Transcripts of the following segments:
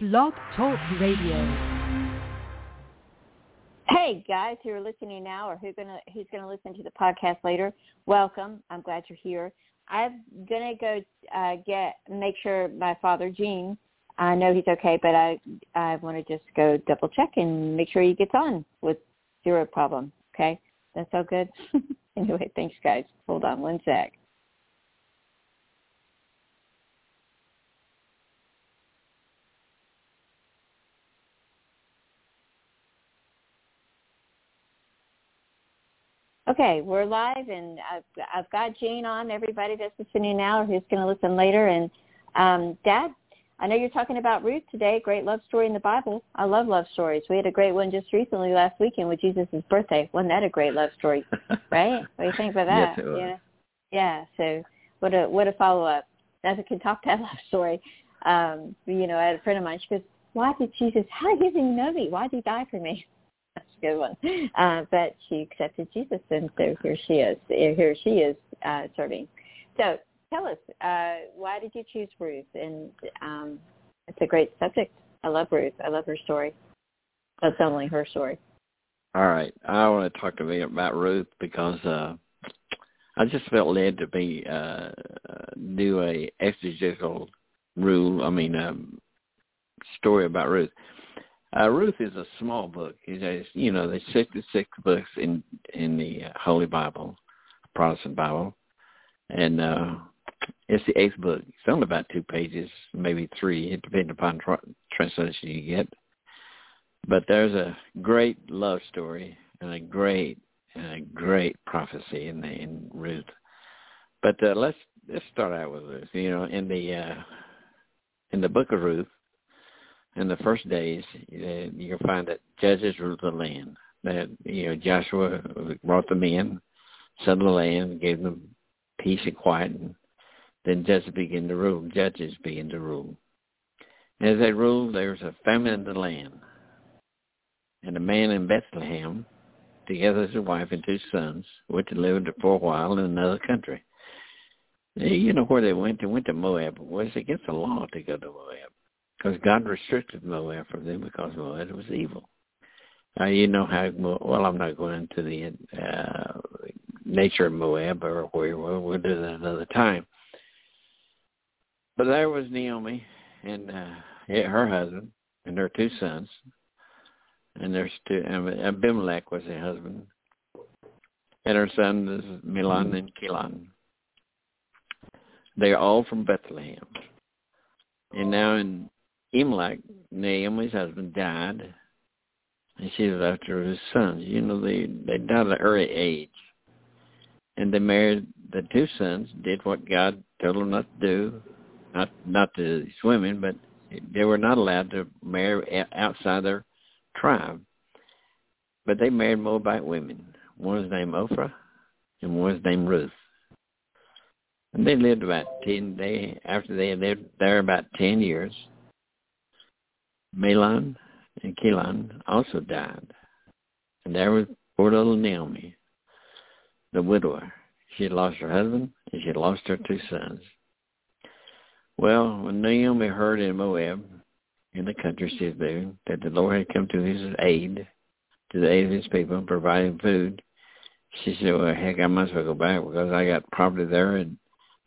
Blog Talk Radio. Hey guys who are listening now or gonna who's gonna listen to the podcast later, welcome. I'm glad you're here. I'm gonna go uh, get make sure my father Gene. I know he's okay, but I I want to just go double check and make sure he gets on with zero problem. Okay, that's all good. anyway, thanks guys. Hold on one sec. Okay, we're live, and I've, I've got Jane on. Everybody that's listening now, or who's going to listen later, and um, Dad, I know you're talking about Ruth today. Great love story in the Bible. I love love stories. We had a great one just recently last weekend with Jesus' birthday. Wasn't that a great love story? right? What do you think about that? Yes, it was. Yeah. Yeah. So what a what a follow up. That's a can talk that love story. Um, you know, I had a friend of mine. She goes, "Why did Jesus? How did he even know me? Why did he die for me?" Good one. Uh, but she accepted Jesus, and so here she is. Here she is uh, serving. So tell us, uh, why did you choose Ruth? And um, it's a great subject. I love Ruth. I love her story. That's only her story. All right. I want to talk to me about Ruth because uh, I just felt led to be uh, do a exegetical rule. I mean, um, story about Ruth. Uh, Ruth is a small book. It's, you know, there's 66 books in in the Holy Bible, Protestant Bible, and uh, it's the eighth book. It's only about two pages, maybe three, depends upon tra- translation you get. But there's a great love story and a great and a great prophecy in the, in Ruth. But uh, let's let's start out with Ruth. You know, in the uh, in the book of Ruth, in the first days, uh, you'll find that judges ruled the land. That you know Joshua brought them in, settled the land, gave them peace and quiet, and then judges began to rule. Judges began to rule. And as they ruled, there was a famine in the land. And a man in Bethlehem, together with his wife and two sons, went to live for a while in another country. You know where they went? They went to Moab. Well, it's against the law to go to Moab because God restricted Moab from them because Moab was evil. Uh, you know how, well, I'm not going into the uh, nature of Moab or where we'll, we'll do that another time. But there was Naomi and uh, her husband and their two sons, and there's two. Abimelech was her husband, and her son is and Chilion. They're all from Bethlehem. And now in Elimelech, Naomi's husband died, and she was after his sons. You know, they they died at an early age, and they married the two sons. Did what God told them not to do, not not to women, but they were not allowed to marry outside their tribe. But they married Moabite women. One was named Ophrah, and one was named Ruth. And they lived about ten. They after they lived there about ten years. Mahlon and Chilion also died, and there was poor little Naomi, the widower. She had lost her husband and she had lost her two sons. Well, when Naomi heard in Moab, in the country she was there, that the Lord had come to his aid, to the aid of his people, and providing food, she said, well, heck, I must well go back because I got property there and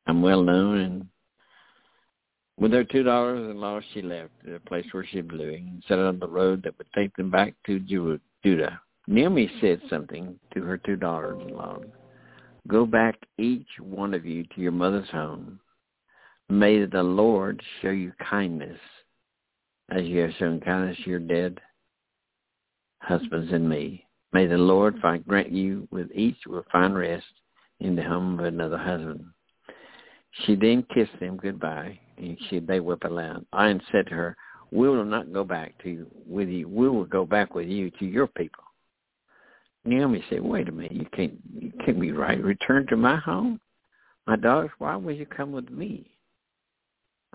I'm well known. And with her two daughters-in-law, she left the place where she was living and set on the road that would take them back to Judah. Naomi said something to her two daughters-in-law. Go back, each one of you, to your mother's home May the Lord show you kindness as you have shown kindness to your dead husbands and me. May the Lord find, grant you with each will find rest in the home of another husband. She then kissed them goodbye, and she they wept aloud. I said to her, We will not go back to with you. We will go back with you to your people. Naomi said, Wait a minute, you can't you can't be right. Return to my home? My daughters, why would you come with me?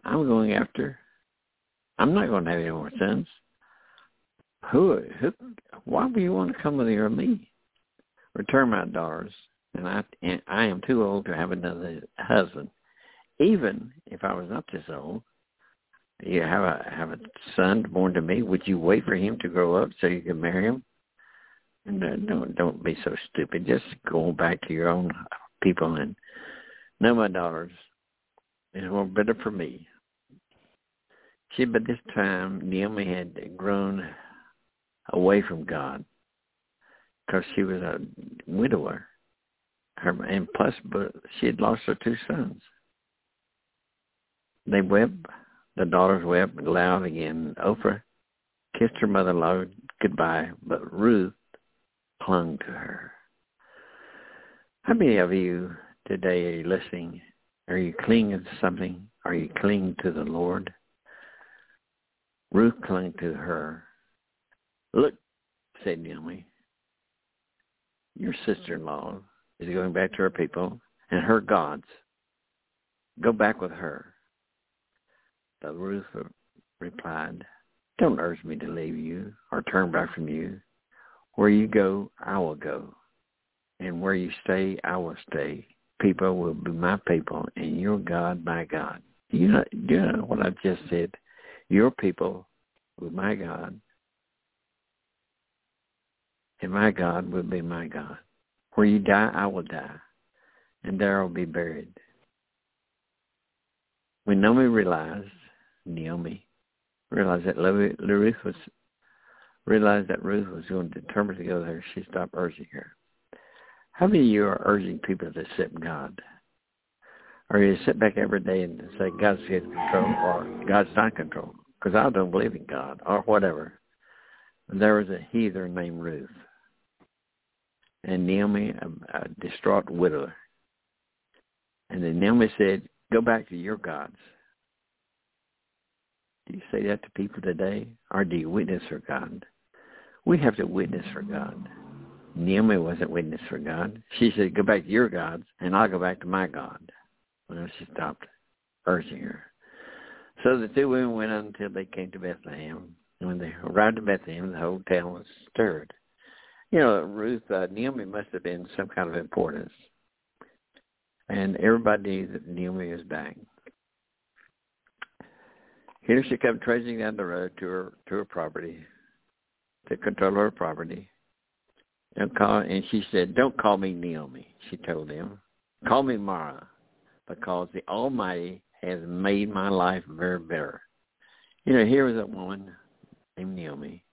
I'm going after. I'm not going to have any more sons. Who, who, why would you want to come with you or me? Return my daughters, and I, and I am too old to have another husband. Even if I was not this old, You have a have a son born to me. Would you wait for him to grow up so you can marry him? And uh, don't don't be so stupid. Just go back to your own people and no, my daughters, it's more better for me. See, by this time, Naomi had grown away from God because she was a widower. Her, and plus, but she had lost her two sons. They wept. The daughters wept loud again. Oprah kissed her mother-in-law goodbye, but Ruth clung to her. How many of you today are you listening? Are you clinging to something? Are you clinging to the Lord? Ruth clung to her. Look, said Naomi, your sister-in-law is going back to her people and her gods. Go back with her. But Ruth replied, Don't urge me to leave you or turn back from you. Where you go, I will go. And where you stay, I will stay. People will be my people, and your God my God. You know, you know what I've just said? Your people will be my God, and my God will be my God. Where you die, I will die, and there I will be buried. When Naomi realized, Naomi realized that Ruth was realized that Ruth was going to determine to go there, she stopped urging her. How many of you are urging people to accept God? Or you sit back every day and say God's in control or God's not in control? Because I don't believe in God or whatever. And there was a heathen named Ruth and Naomi, a, a distraught widower. And then Naomi said, go back to your gods. Do you say that to people today? Or do you witness for God? We have to witness for God. Naomi wasn't witness for God. She said, go back to your gods, and I'll go back to my God. Well, she stopped urging her. So the two women went on until they came to Bethlehem. And when they arrived at Bethlehem, the whole town was stirred you know, Ruth, uh, Naomi must have been some kind of importance. And everybody knew that Naomi was back. Here she comes trudging down the road to her to her property, to control her property. And call and she said, Don't call me Naomi, she told him. Call me Mara, because the Almighty has made my life very bitter. You know, here was a woman named Naomi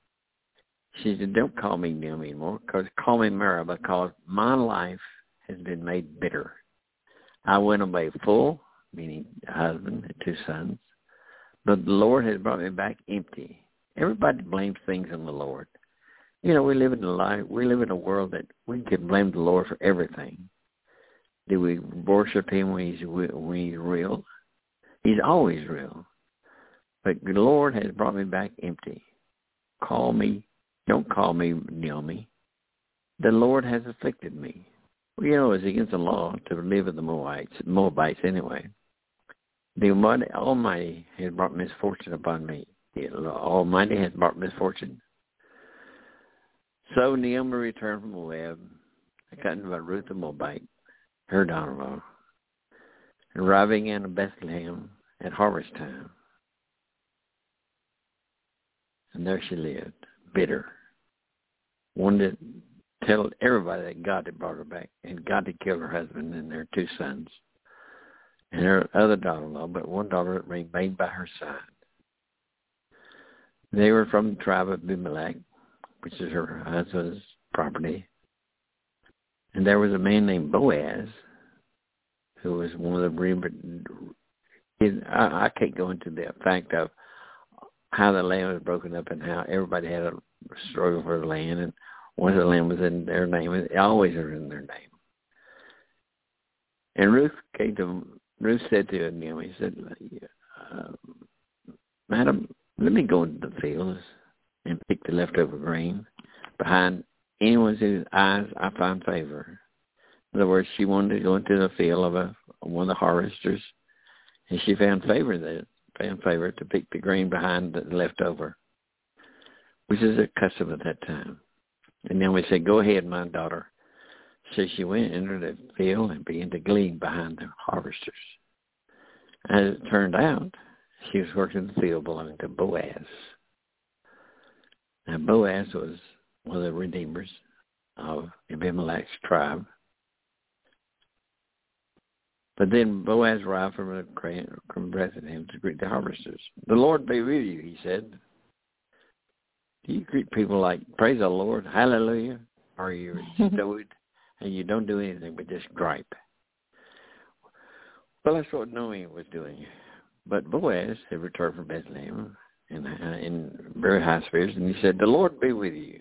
she said, don't call me Naomi anymore, because call me Mara, because my life has been made bitter. I went away full, meaning husband and two sons, but the Lord has brought me back empty. Everybody blames things on the Lord. You know, we live in a life, we live in a world that we can blame the Lord for everything. Do we worship Him when He's when He's real? He's always real. But the Lord has brought me back empty. Call me don't call me Naomi. The Lord has afflicted me. Well, you know, it's against the law to live with the Moabites, Moabites anyway. The Almighty oh, has brought misfortune upon me. The Almighty has brought misfortune. So Naomi returned from Moab, accompanied by Ruth the Moabite, her daughter-in-law, arriving in Bethlehem at harvest time. And there she lived bitter. Wanted to tell everybody that God had brought her back and God had killed her husband and their two sons and her other daughter-in-law, but one daughter remained by her side. They were from the tribe of Abimelech, which is her husband's property. And there was a man named Boaz, who was one of the I, I can't go into the fact of how the land was broken up and how everybody had a struggle for the land and once the land was in their name, it always was in their name. And Ruth came to Ruth said to Naomi, he said, uh, Madam, let me go into the fields and pick the leftover grain behind anyone's whose eyes I find favor. In other words, she wanted to go into the field of a one of the harvesters, and she found favor there fan favorite to pick the grain behind the leftover, which is a custom at that time. And then we said, go ahead, my daughter. So she went into the field and began to glean behind the harvesters. As it turned out, she was working in the field belonging to Boaz. Now Boaz was one of the redeemers of Abimelech's tribe. But then Boaz arrived from a from Bethlehem to greet the harvesters. The Lord be with you, he said. Do you greet people like, praise the Lord, hallelujah? Or you're stowed and you don't do anything but just gripe? Well, that's what Naomi was doing. But Boaz had returned from Bethlehem in, uh, in very high spirits, and he said, the Lord be with you.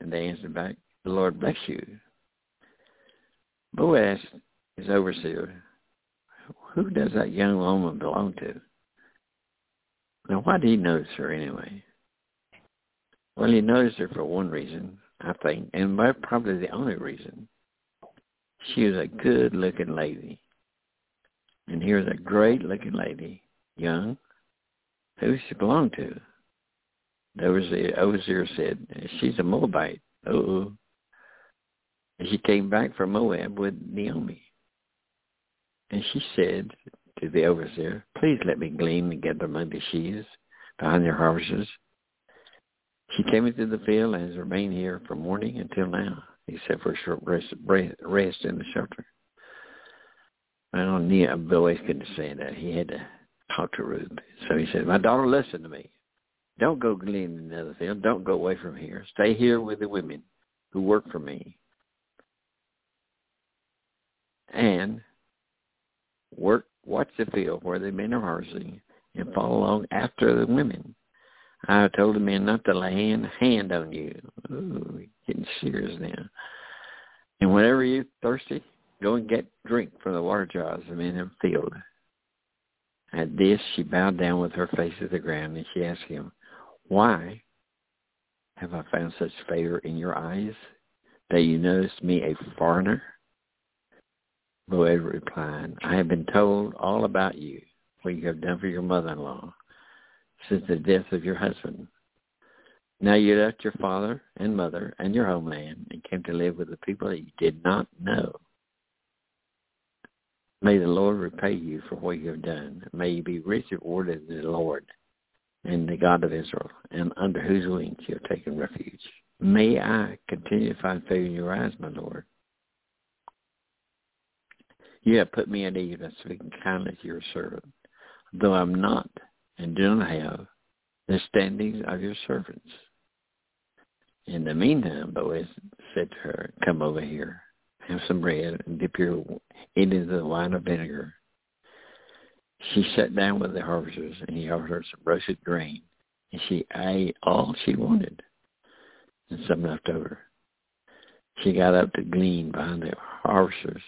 And they answered back, the Lord bless you. Boaz is overseer. Who does that young woman belong to? Now, why did he notice her anyway? Well, he noticed her for one reason, I think, and probably the only reason. She was a good-looking lady. And here's a great-looking lady, young. Who she belong to? The overseer, said, she's a Moabite. Oh, she came back from Moab with Naomi. And she said to the overseer, Please let me glean together among the sheaves behind your harvests. She came into the field and has remained here from morning until now, except for a short rest, rest in the shelter. Well, Nia Boaz couldn't say that. He had to talk to Ruth. So he said, My daughter, listen to me. Don't go the other field. Don't go away from here. Stay here with the women who work for me. And work, watch the field where the men are harvesting and follow along after the women. I told the men not to lay a hand on you. Ooh, getting serious now. And whenever you're thirsty, go and get drink from the water jars the men have filled. At this, she bowed down with her face to the ground, and she asked him, Why have I found such favor in your eyes that you noticed me a foreigner? Boaz replied, I have been told all about you, what you have done for your mother-in-law since the death of your husband. Now you left your father and mother and your homeland and came to live with the people that you did not know. May the Lord repay you for what you have done. May you be richly rewarded in the Lord and the God of Israel, and under whose wings you have taken refuge. May I continue to find favor in your eyes, my Lord, you have put me at ease by speaking kindly to your servant, though I'm not and do not have the standings of your servants. In the meantime, Boaz said to her, Come over here, have some bread, and dip your it into the wine of vinegar. She sat down with the harvesters, and he offered her some roasted grain, and she ate all she wanted, and some left over. She got up to glean behind the harvesters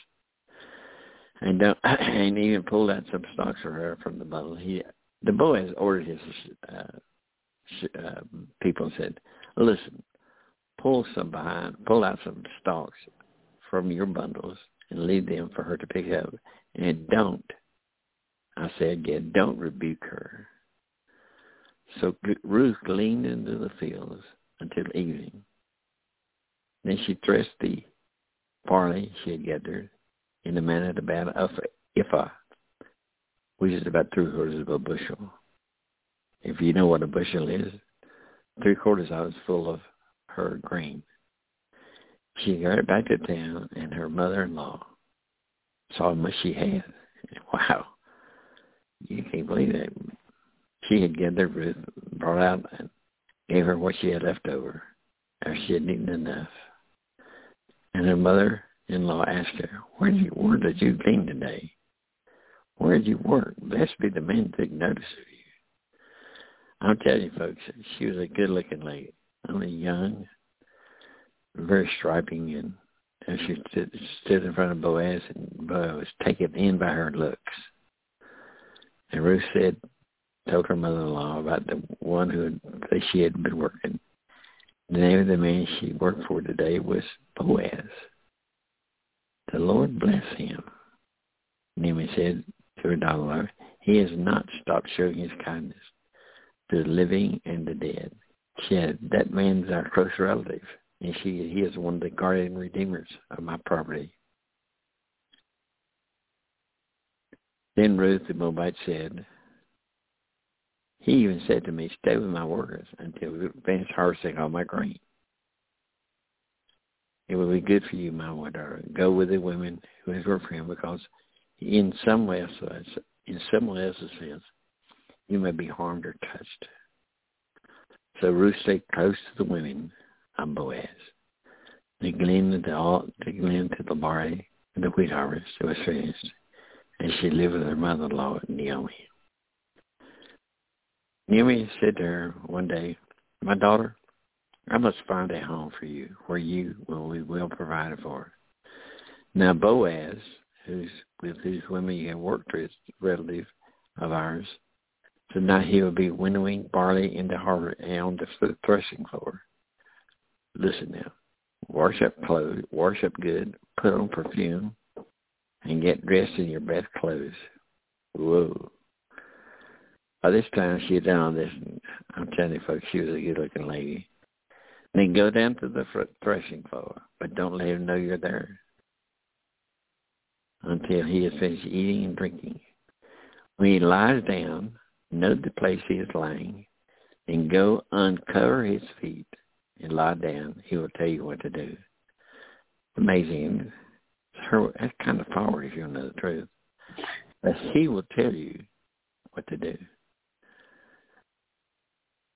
and and even pulled out some stalks for her from the bundle. He, the Boaz ordered his uh, uh, people and said, "Listen, pull some behind, pull out some stalks from your bundles and leave them for her to pick up, and don't." I said again, don't rebuke her. So Ruth gleaned into the fields until evening. Then she threshed the barley she had gathered in the manner of about of Ephah, which is about three quarters of a bushel. If you know what a bushel is, three quarters of it full of her grain. She got back to town, and her mother-in-law saw how much she had. Wow, you can't believe that. She had gathered Ruth, brought out, and gave her what she had left over, after she had eaten enough. And her mother in-law asked her, where did you, where did you glean today? Where did you work? Blessed be the that took notice of you. I'll tell you, folks, she was a good-looking lady, only young, very striking, and, and she stood, stood in front of Boaz, and Boaz was taken in by her looks. And Ruth said, told her mother-in-law about the one who that she had been working. The name of the man she worked for today was Boaz. The Lord bless him. Naomi said her daughter, he has not stopped showing his kindness to the living and the dead. She said, that man's our close relative, and she, he is one of the guardian redeemers of my property. Then Ruth the Moabite said, He even said to me, Stay with my workers until we finish harvesting all my grain. It will be good for you, my daughter. Go with the women who have worked for him, because in some way, in someone else's sense, you may be harmed or touched. So Ruth stayed close to the women of Boaz. They gleaned the all they gleaned to the barley and the wheat harvest it was finished, and she lived with her mother-in-law Naomi. Naomi said to her one day, "My daughter, I must find a home for you where you will we will provide for." Now Boaz, who's with whose women you have worked with, relative of ours, now he will be winnowing barley in the harvest and on the threshing floor. Listen now wash up clothes, wash up good, put on perfume, and get dressed in your best clothes. Whoa. By this time, she had done all this, and I'm telling you, folks, she was a good-looking lady. Then go down to the threshing floor, but don't let him know you're there until he has finished eating and drinking. When he lies down, note the place he is lying, and go uncover his feet and lie down, he will tell you what to do. Amazing. That's kind of power if you know the truth. But he will tell you what to do.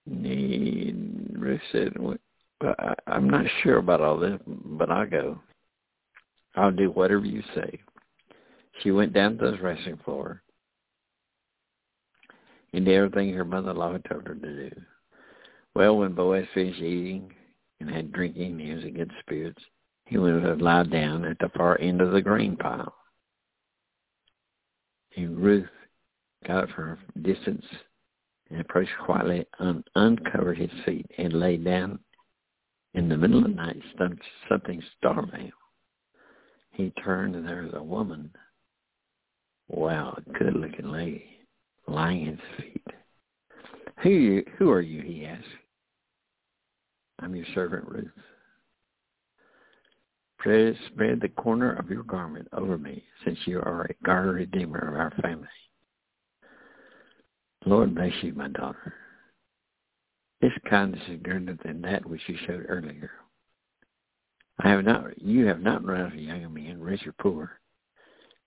And Ruth said, I'm not sure about all this, but I'll go. I'll do whatever you say. She went down to the threshing floor and did everything her mother-in-law had told her to do. Well, when Boaz finished eating and had drinking, he was in good spirits. He went to lie down at the far end of the grain pile. And Ruth got up from a distance and approached quietly, un- uncovered his feet, and lay down. In the middle of the night, something startled him. He turned, and there was a woman. Wow, a good-looking lady, his feet. Who, you, who are you, he asked. I'm your servant Ruth. Pray, spread the corner of your garment over me, since you are a guard redeemer of our family. Lord bless you, my daughter. This kindness is greater than that which you showed earlier. I have not, you have not run after young men, rich or poor.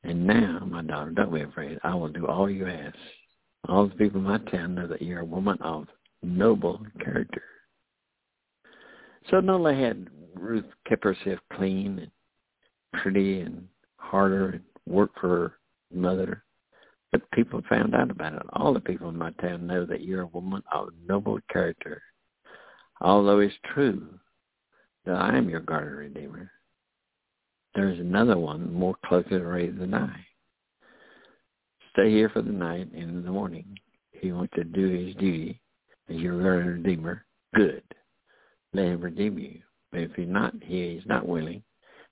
And now, my daughter, don't be afraid. I will do all you ask. All the people in my town know that you're a woman of noble character. So not only had Ruth kept herself clean and pretty and harder and worked for her mother, but people found out about it. All the people in my town know that you're a woman of noble character. Although it's true that I am your guardian redeemer, there is another one more closely related than I. Stay here for the night, and in the morning, he wants to do his duty as your redeemer, good let him redeem you. But if he's not, he is not willing,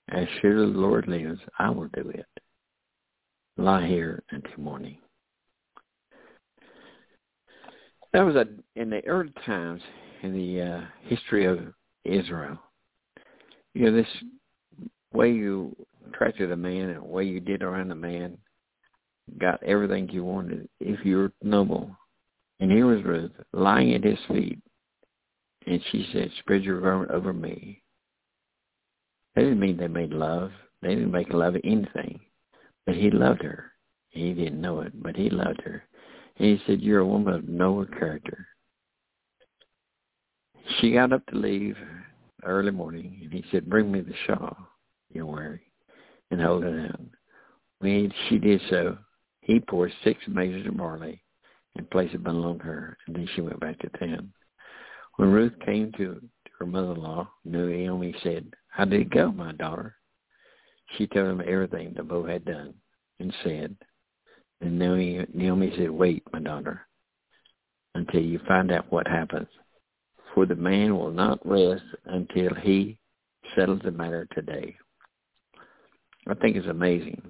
as sure as the Lord lives, I will do it. Lie here until morning. That was a, in the early times in the uh, history of Israel. You know, this way you treated a man and the way you did around a man got everything you wanted if you were noble. And here was Ruth lying at his feet and she said, spread your garment over me. That didn't mean they made love. They didn't make love anything. But he loved her. He didn't know it, but he loved her. And he said, you're a woman of noble character. She got up to leave early morning, and he said, bring me the shawl and hold it out. When she did so, he poured six measures of barley and placed it below her, and then she went back to town. When Ruth came to, to her mother-in-law, Naomi said, How did it go, my daughter? She told him everything the bow had done and said, and Naomi, Naomi said, Wait, my daughter, until you find out what happens. For the man will not rest until he settles the matter today. I think it's amazing.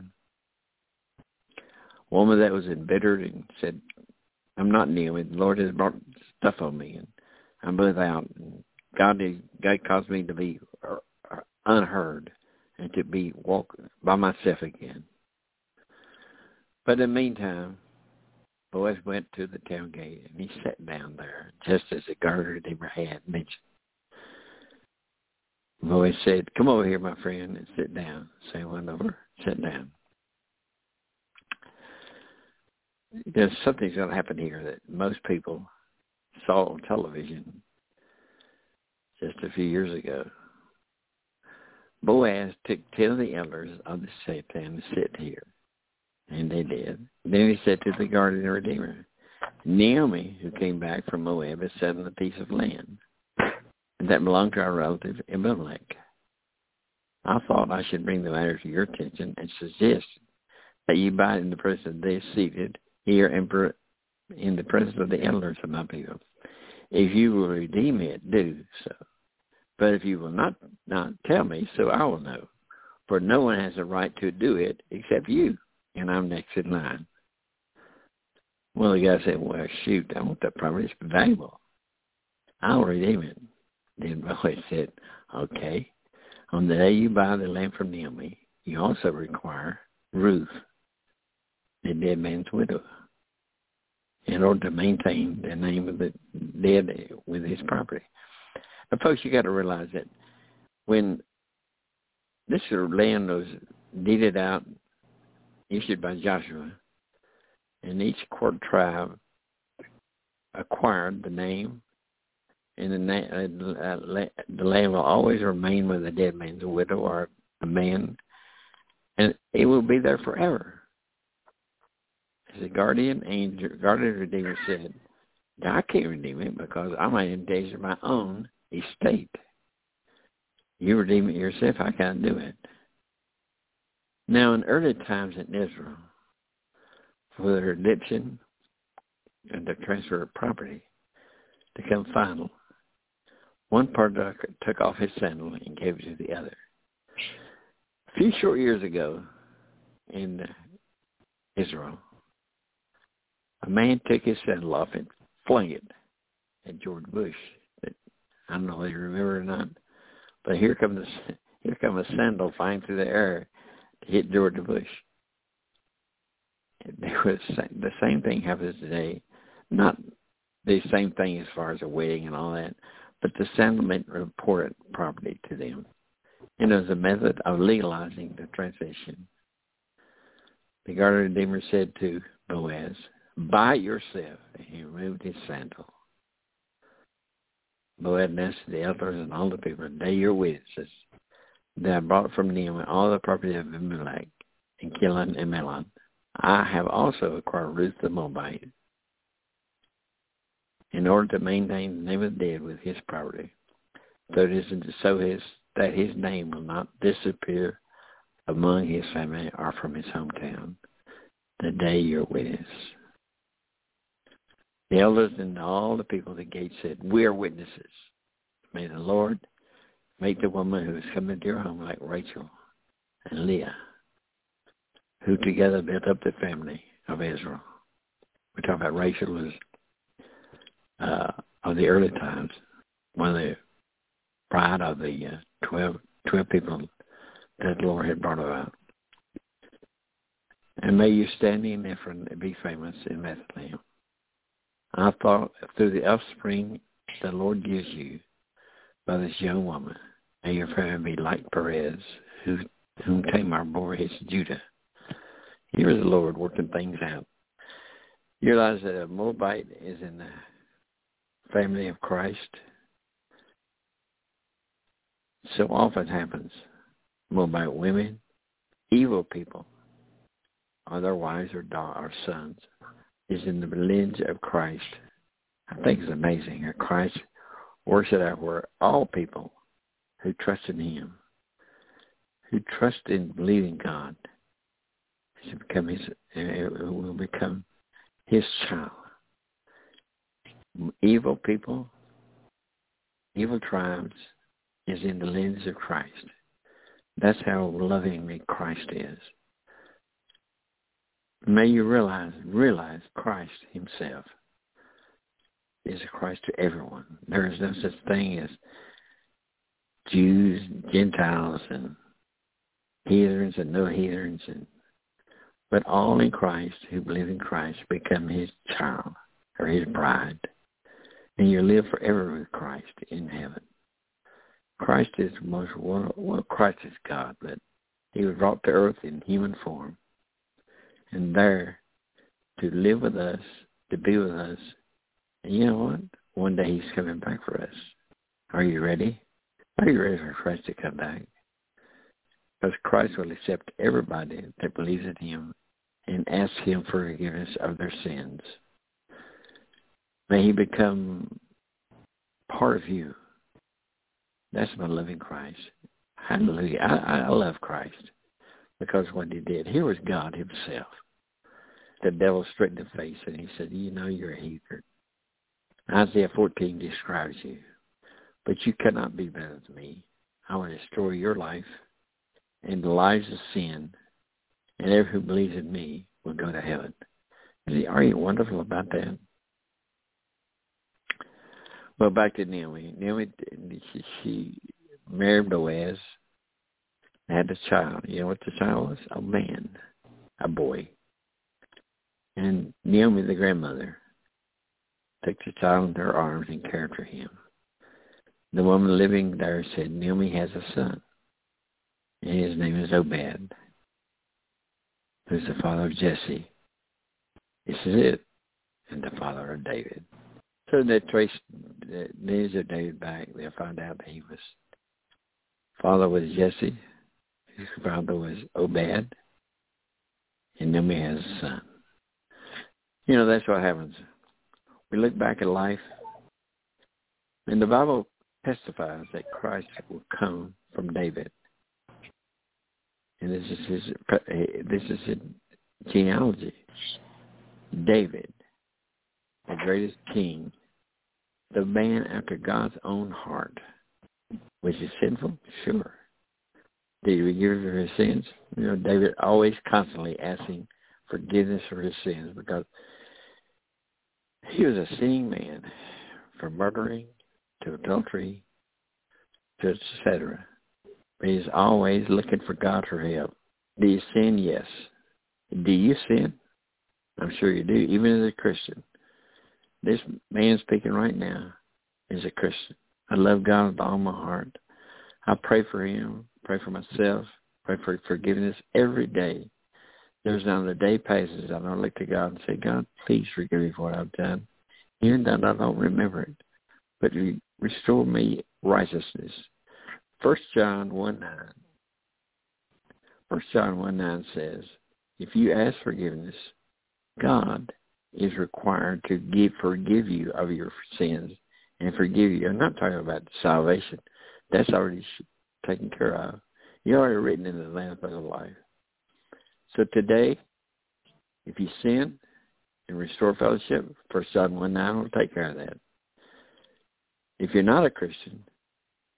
A woman that was embittered and said, I'm not Naomi. The Lord has brought stuff on me. And I'm without. God, God caused me to be uh, unheard and to be walk by myself again. But in the meantime, Boaz went to the town gate and he sat down there, just as the guardian Redeemer had mentioned. Boaz said, Come over here, my friend, and sit down. He went over, sit down. There's something's going to happen here that most people saw on television just a few years ago. Boaz took ten of the elders of the Satan to sit here. And they did. Then he said to the guardian redeemer, Naomi, who came back from Moab, is set on a piece of land that belonged to our relative Elimelech. I thought I should bring the matter to your attention and suggest that you buy it in the presence of those seated here in, in the presence of the elders of my people. If you will redeem it, do so. But if you will not, not tell me, so I will know. For no one has a right to do it except you, and I'm next in line. Well, the guy said, well, shoot, I want that property. It's valuable. I'll redeem it. Then Boaz said, okay. On the day you buy the land from Naomi, you also require Ruth, the dead man's widow, in order to maintain the name of the dead with his property. But folks, you got to realize that when this land was deeded out, issued by Joshua, and each court tribe acquired the name, and the, na- uh, the land will always remain with the dead man's widow or a man, and it will be there forever. As the guardian angel, guardian redeemer said, I can't redeem it because I might endanger my own estate. You redeem it yourself. I can't do it. Now, in early times in Israel, for the redemption and the transfer of property to come final, one partner took off his sandal and gave it to the other. A few short years ago in Israel, a man took his sandal off and flung it at George Bush I don't know if you remember or not, but here comes here comes a sandal flying through the air to hit George Bush. There was the same thing happens today, not the same thing as far as a wedding and all that, but the settlement reported property to them, and as a method of legalizing the transition. The guardian redeemer said to Boaz, "Buy yourself," and he removed his sandal Boaz the elders and all the people, they your witnesses, that I brought from them all the property of Abimelech and Chilion and Mahlon. I have also acquired Ruth the Moabite in order to maintain the name of the dead with his property, so, so his, that his name will not disappear among his family or from his hometown the day you're witness. The elders and all the people at the gate said, We are witnesses. May the Lord make the woman who is coming to your home like Rachel and Leah, who together built up the family of Israel. We're talking about Rachel was uh, of the early times, one of the pride of the uh, 12, 12 people that the Lord had brought about. And may you stand in Ephraim and be famous in Bethlehem. I thought through the offspring the Lord gives you by this young woman, may your family be like Perez, who, whom Tamar bore his Judah. Here is the Lord working things out. You realize that a Moabite is in the family of Christ. So often happens. more by women, evil people, or their wives or, or sons is in the lineage of Christ. I think it's amazing that Christ works it out where all people who trust in him, who trust in believing God, become his, uh, uh, will become his child. Evil people, evil tribes is in the lineage of Christ. That's how lovingly Christ is. May you realize realize Christ himself is a Christ to everyone. There is no such thing as Jews, Gentiles, and heathens and no heathens, and But all in Christ who believe in Christ become his child or his bride. And you live forever with Christ in heaven. Christ is the most well, Christ is God, but he was brought to earth in human form. And there to live with us, to be with us. And you know what? One day he's coming back for us. Are you ready? Are you ready for Christ to come back? Because Christ will accept everybody that believes in him and ask him for forgiveness of their sins. May he become part of you. That's my loving Christ. Hallelujah. I, I love Christ because what he did. Here was God himself. The devil straightened the face and he said, you know you're a heathen. Isaiah 14 describes you. But you cannot be better than me. I will destroy your life and the lives of sin, and everyone who believes in me will go to heaven. Are you wonderful about that? Well, back to Naomi. Naomi, she, she married Boaz, had a child. You know what the child was? A man, a boy. And Naomi, the grandmother, took the child in her arms and cared for him. The woman living there said, Naomi has a son, and his name is Obed, who's the father of Jesse. This is it, and the father of David. So they traced the news of David back. They found out that he was father was Jesse, his father was Obed, and Naomi has a son. You know, that's what happens. We look back at life, and the Bible testifies that Christ will come from David. And this is his this is his genealogy. David, the greatest king, the man after God's own heart. Was he sinful? Sure. Did he forgive for his sins? You know, David always constantly asking forgiveness for his sins because he was a sinning man from murdering to adultery to etc. He's always looking for God for help. Do you sin? Yes. Do you sin? I'm sure you do, even as a Christian. This man speaking right now is a Christian. I love God with all my heart. I pray for him, pray for myself, pray for forgiveness every day. There's not a day passes I don't look to God and say, God, please forgive me for what I've done. Even though I don't remember it. But restore me righteousness. First John 1 9. First John 1 9 says, if you ask forgiveness, God is required to give forgive you of your sins and forgive you. I'm not talking about salvation. That's already taken care of. You're already written in the Lamb Book of Life. So today, if you sin and restore fellowship, First John 1 9 will take care of that. If you're not a Christian,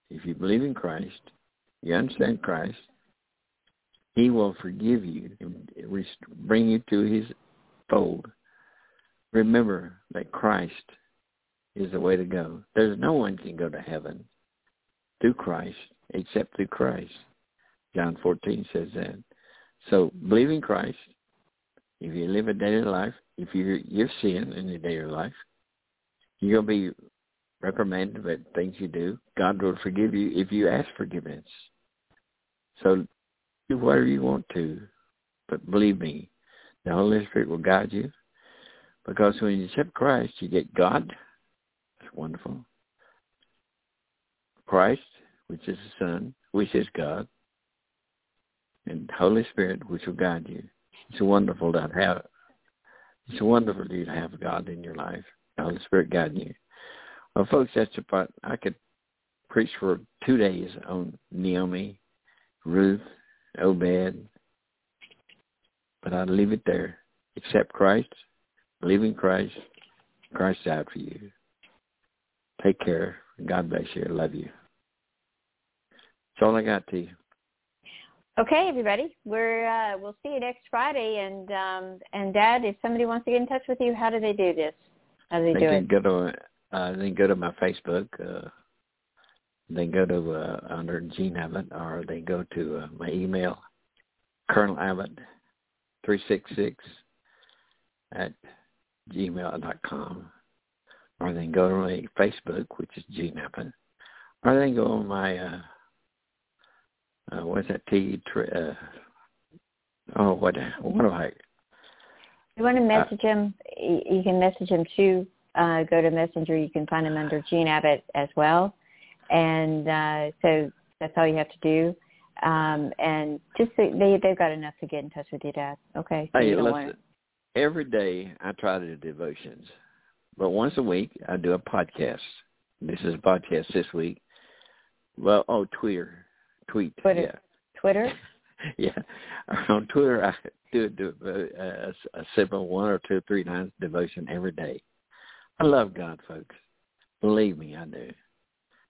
if you believe in Christ, you understand Christ, he will forgive you and bring you to his fold. Remember that Christ is the way to go. There's no one can go to heaven through Christ except through Christ. John 14 says that. So believe in Christ. If you live a daily life, if you you're sin in your daily life, you're going to be reprimanded for things you do. God will forgive you if you ask forgiveness. So do whatever you want to. But believe me, the Holy Spirit will guide you. Because when you accept Christ, you get God that's wonderful. Christ, which is the Son, which is God, and Holy Spirit, which will guide you. It's wonderful to have. It's wonderful to have God in your life. The Holy Spirit guiding you. Well, folks, that's about. I could preach for two days on Naomi, Ruth, Obed, but I'll leave it there. Accept Christ, believe in Christ. Christ died for you. Take care. God bless you. I love you. That's all I got to you. Okay, everybody. We're uh, we'll see you next Friday. And um, and Dad, if somebody wants to get in touch with you, how do they do this? How do they, they do can it? Go to, uh, they can go to my Facebook. Uh, they go to uh, under Gene Abbott, or they go to uh, my email, Colonel Abbott three six six at gmail dot com, or then go to my Facebook, which is G Nappin, or then go on my uh, uh what's that T? Uh, oh, what what do I? You want to message uh, him? You can message him too. Uh, go to Messenger. You can find him under Gene Abbott as well, and uh, so that's all you have to do. Um, and just they they've got enough to get in touch with you, Dad. Okay. So hey, listen. Every day I try to do devotions, but once a week I do a podcast. This is a podcast this week. Well, oh, Twitter, tweet, Twitter, yeah. Twitter. yeah, on Twitter I do do a, a, a simple one or two, three times devotion every day. I love God, folks. Believe me, I do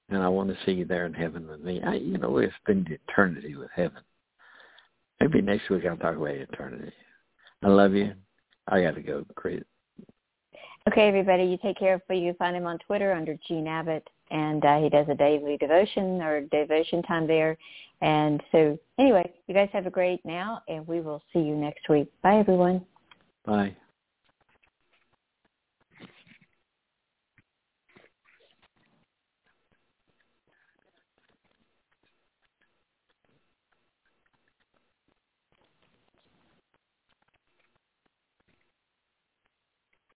and I want to see you there in heaven with me. I, you know, we'll spend eternity with heaven. Maybe next week I'll talk about eternity. I love you. I got to go, Chris. Okay, everybody, you take care of. You find him on Twitter under Gene Abbott, and uh, he does a daily devotion or devotion time there. And so, anyway, you guys have a great now, and we will see you next week. Bye, everyone. Bye.